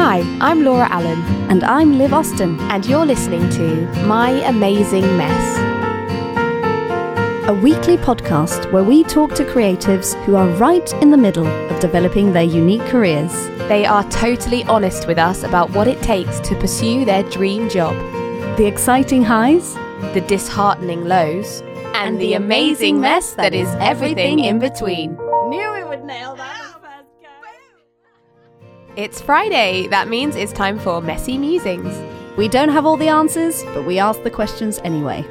Hi, I'm Laura Allen, And I'm Liv Austin, and you're listening to My Amazing Mess. a weekly podcast where we talk to creatives who are right in the middle of developing their unique careers. They are totally honest with us about what it takes to pursue their dream job, The exciting highs the disheartening lows, and the amazing mess that is everything in between. Knew we would nail that It's Friday. That means it's time for Messy Musings. We don't have all the answers, but we ask the questions anyway.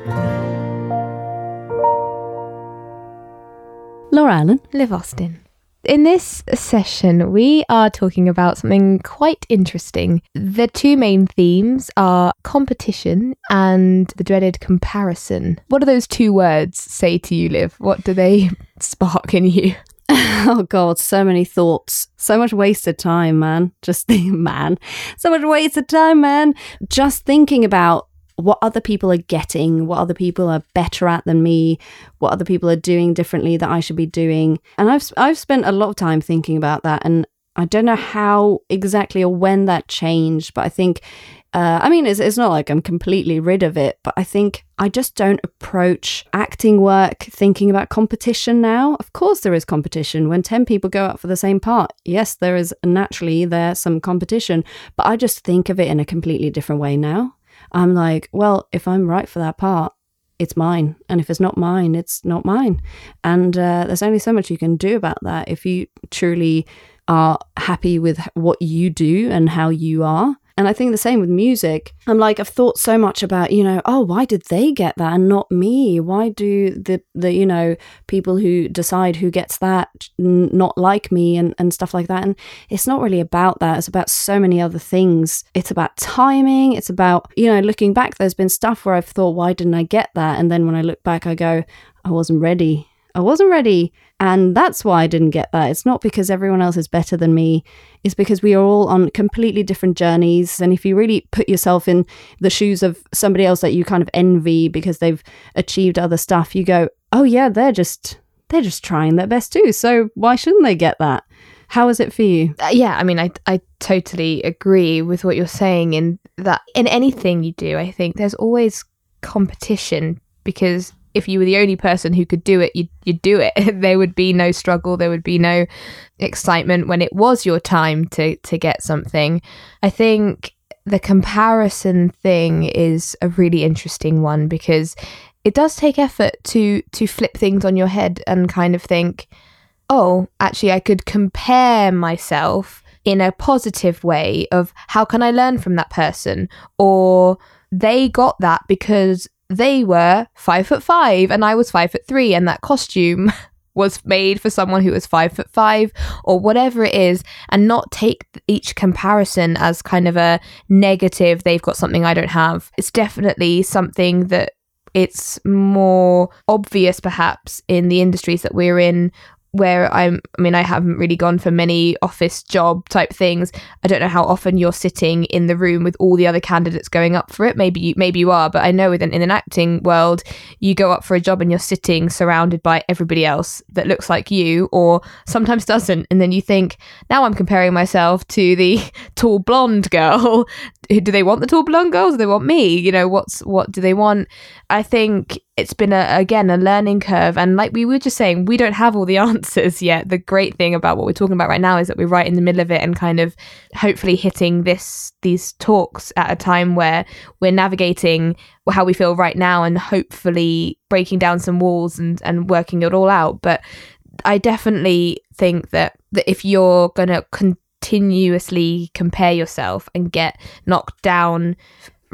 Laura Allen. Liv Austin. In this session, we are talking about something quite interesting. The two main themes are competition and the dreaded comparison. What do those two words say to you, Liv? What do they spark in you? Oh god, so many thoughts. So much wasted time, man. Just think, man. So much wasted time, man. Just thinking about what other people are getting, what other people are better at than me, what other people are doing differently that I should be doing. And I've I've spent a lot of time thinking about that and I don't know how exactly or when that changed, but I think uh, I mean, it's, it's not like I'm completely rid of it, but I think I just don't approach acting work thinking about competition now. Of course, there is competition. When 10 people go up for the same part, yes, there is naturally there some competition, but I just think of it in a completely different way now. I'm like, well, if I'm right for that part, it's mine. And if it's not mine, it's not mine. And uh, there's only so much you can do about that if you truly are happy with what you do and how you are. And I think the same with music. I'm like, I've thought so much about, you know, oh, why did they get that and not me? Why do the, the you know, people who decide who gets that n- not like me and, and stuff like that? And it's not really about that. It's about so many other things. It's about timing. It's about, you know, looking back, there's been stuff where I've thought, why didn't I get that? And then when I look back, I go, I wasn't ready. I wasn't ready. And that's why I didn't get that. It's not because everyone else is better than me. It's because we are all on completely different journeys. And if you really put yourself in the shoes of somebody else that you kind of envy because they've achieved other stuff, you go, oh yeah, they're just they're just trying their best too. So why shouldn't they get that? How is it for you? Uh, yeah, I mean, I, I totally agree with what you're saying in that in anything you do, I think there's always competition because if you were the only person who could do it, you'd, you'd do it. there would be no struggle, there would be no excitement when it was your time to, to get something. I think the comparison thing is a really interesting one because it does take effort to to flip things on your head and kind of think, oh, actually, I could compare myself in a positive way of how can I learn from that person? Or they got that because they were five foot five and I was five foot three, and that costume was made for someone who was five foot five or whatever it is, and not take each comparison as kind of a negative, they've got something I don't have. It's definitely something that it's more obvious perhaps in the industries that we're in where I'm I mean I haven't really gone for many office job type things. I don't know how often you're sitting in the room with all the other candidates going up for it. Maybe you maybe you are, but I know within in an acting world, you go up for a job and you're sitting surrounded by everybody else that looks like you or sometimes doesn't and then you think, now I'm comparing myself to the tall blonde girl. Do they want the tall blonde girls? Do they want me? You know, what's what do they want? I think it's been a again a learning curve and like we were just saying we don't have all the answers yet the great thing about what we're talking about right now is that we're right in the middle of it and kind of hopefully hitting this these talks at a time where we're navigating how we feel right now and hopefully breaking down some walls and and working it all out but i definitely think that that if you're going to continuously compare yourself and get knocked down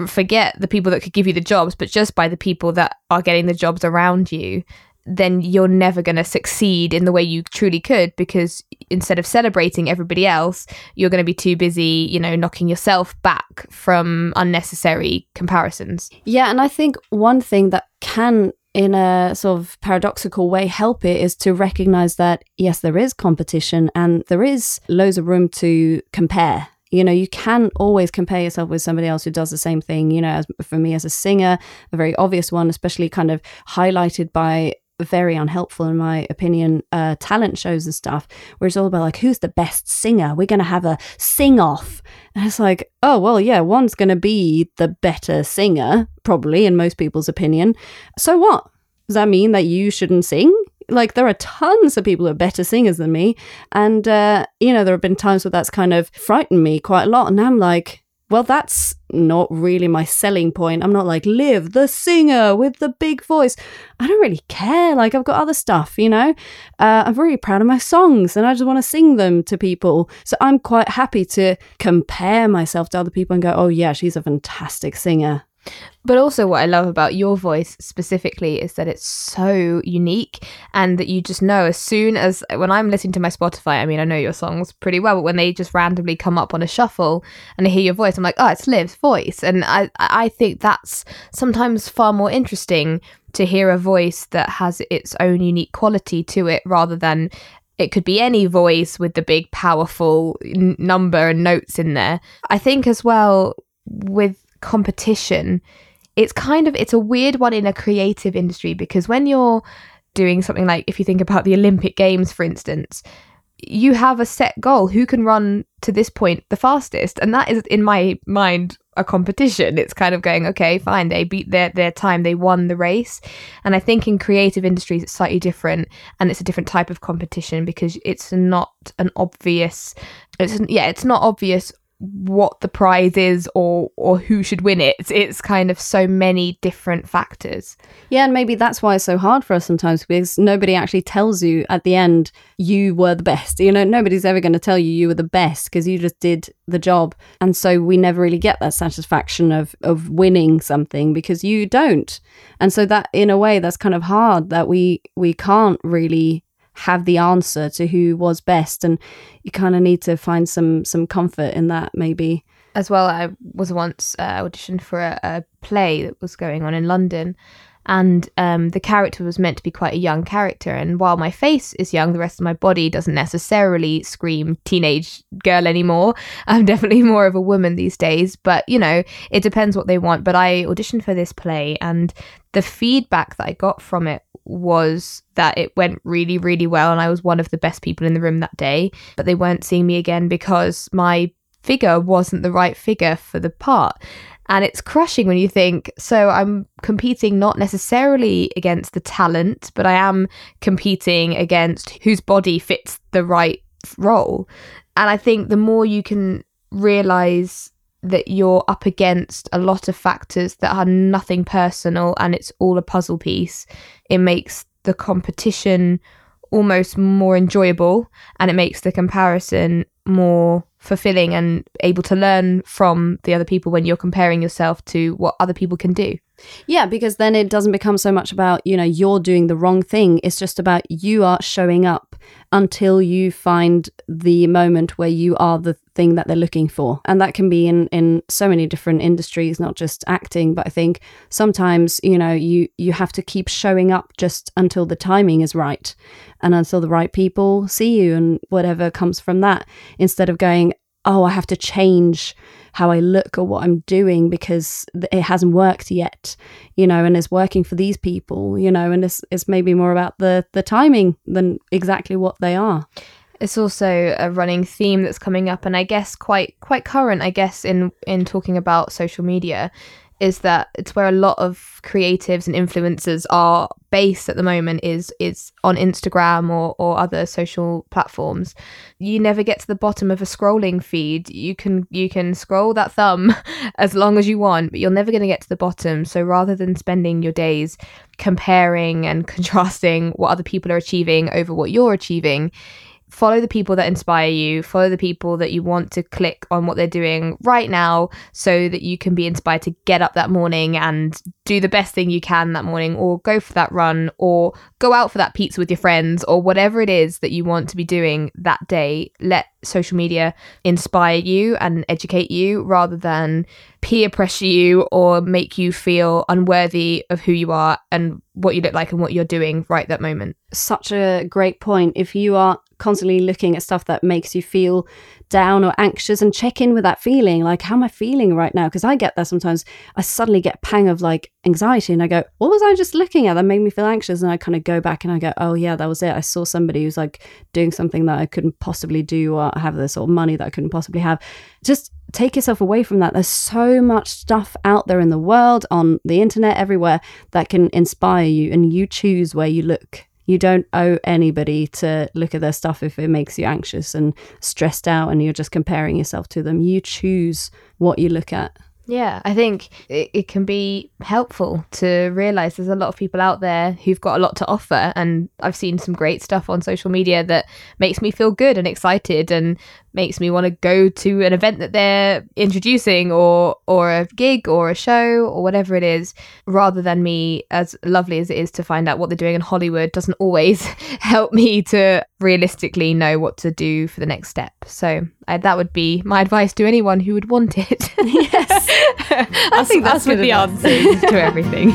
forget the people that could give you the jobs, but just by the people that are getting the jobs around you, then you're never going to succeed in the way you truly could because instead of celebrating everybody else, you're going to be too busy, you know, knocking yourself back from unnecessary comparisons. Yeah, and I think one thing that can in a sort of paradoxical way help it is to recognize that yes there is competition and there is loads of room to compare. You know you can always compare yourself with somebody else who does the same thing you know as for me as a singer a very obvious one especially kind of highlighted by very unhelpful in my opinion uh, talent shows and stuff where it's all about like who's the best singer? We're going to have a sing off and it's like oh well yeah one's going to be the better singer probably in most people's opinion so what does that mean that you shouldn't sing like there are tons of people who are better singers than me and uh, you know there have been times where that's kind of frightened me quite a lot and i'm like well, that's not really my selling point. I'm not like, Liv the singer with the big voice. I don't really care. Like, I've got other stuff, you know? Uh, I'm really proud of my songs and I just want to sing them to people. So I'm quite happy to compare myself to other people and go, oh, yeah, she's a fantastic singer. But also, what I love about your voice specifically is that it's so unique, and that you just know as soon as when I'm listening to my Spotify, I mean, I know your songs pretty well, but when they just randomly come up on a shuffle and I hear your voice, I'm like, oh, it's Liv's voice. And I, I think that's sometimes far more interesting to hear a voice that has its own unique quality to it rather than it could be any voice with the big powerful n- number and notes in there. I think as well with competition it's kind of it's a weird one in a creative industry because when you're doing something like if you think about the olympic games for instance you have a set goal who can run to this point the fastest? And that is in my mind a competition. It's kind of going okay fine they beat their their time they won the race. And i think in creative industries it's slightly different and it's a different type of competition because it's not an obvious it's yeah it's not obvious what the prize is or or who should win it. It's, kind of so many different factors. Yeah, and maybe that's why it's so hard for us sometimes because nobody actually tells you at the end you were the best. You know, nobody's ever going to tell you you were the best because you just did the job. And so we never really get that satisfaction of of winning something because you don't. And so that in a way that's kind of hard that we we can't really have the answer to who was best and you kind of need to find some some comfort in that maybe. As well i was once uh, auditioned for a, a, play that was going on in london and um, the character was meant to be quite a young character. And while my face is young the rest of my body doesn't necessarily scream teenage girl anymore. I'm definitely more of a woman these days. But you know it depends what they want. But i auditioned for this play and the feedback that i got from it was that it went really, really well, and I was one of the best people in the room that day. But they weren't seeing me again because my figure wasn't the right figure for the part. And it's crushing when you think, so I'm competing not necessarily against the talent, but I am competing against whose body fits the right role. And I think the more you can realize that you're up against a lot of factors that are nothing personal and it's all a puzzle piece, it makes the competition almost more enjoyable and it makes the comparison more fulfilling and able to learn from the other people when you're comparing yourself to what other people can do. Yeah, because then it doesn't become so much about, you know, you're doing the wrong thing. It's just about you are showing up until you find the moment where you are the thing that they're looking for. And that can be in in so many different industries, not just acting, but I think sometimes, you know, you you have to keep showing up just until the timing is right and until the right people see you and whatever comes from that instead of going, "Oh, I have to change how I look or what I'm doing because it hasn't worked yet, you know, and it's working for these people, you know, and it's, it's maybe more about the, the timing than exactly what they are. It's also a running theme that's coming up, and I guess quite quite current. I guess in in talking about social media, is that it's where a lot of creatives and influencers are based at the moment is is on Instagram or, or other social platforms. You never get to the bottom of a scrolling feed. You can you can scroll that thumb as long as you want, but you're never going to get to the bottom. So rather than spending your days comparing and contrasting what other people are achieving over what you're achieving, follow the people that inspire you, follow the people that you want to click on what they're doing right now so that you can be inspired to get up that morning and do the best thing you can that morning or go for that run or go out for that pizza with your friends or whatever it is that you want to be doing that day. Let social media inspire you and educate you rather than peer pressure you or make you feel unworthy of who you are and what you look like and what you're doing right that moment. Such a great point. If you are constantly looking at stuff that makes you feel down or anxious and check in with that feeling. Like, how am I feeling right now? Because I get that sometimes. I suddenly get a pang of like anxiety and I go, what was I just looking at that made me feel anxious? And I kind of go back and I go, oh, yeah, that was it. I saw somebody who's like doing something that I couldn't possibly do or have this of money that I couldn't possibly have. Just take yourself away from that. There's so much stuff out there in the world, on the internet, everywhere that can inspire you, and you choose where you look. You don't owe anybody to look at their stuff if it makes you anxious and stressed out and you're just comparing yourself to them. You choose what you look at. Yeah, I think it, it can be helpful to realize there's a lot of people out there who've got a lot to offer. And I've seen some great stuff on social media that makes me feel good and excited and makes me want to go to an event that they're introducing or or a gig or a show or whatever it is rather than me as lovely as it is to find out what they're doing in Hollywood doesn't always help me to realistically know what to do for the next step. So I, that would be my advice to anyone who would want it. Yes. I think that's with the answer to everything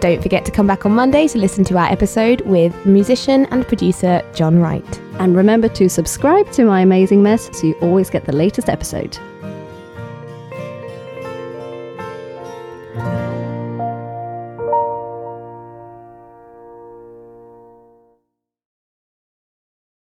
Don't forget to come back on Monday to listen to our episode with musician and producer John Wright. And remember to subscribe to My Amazing Mess so you always get the latest episode.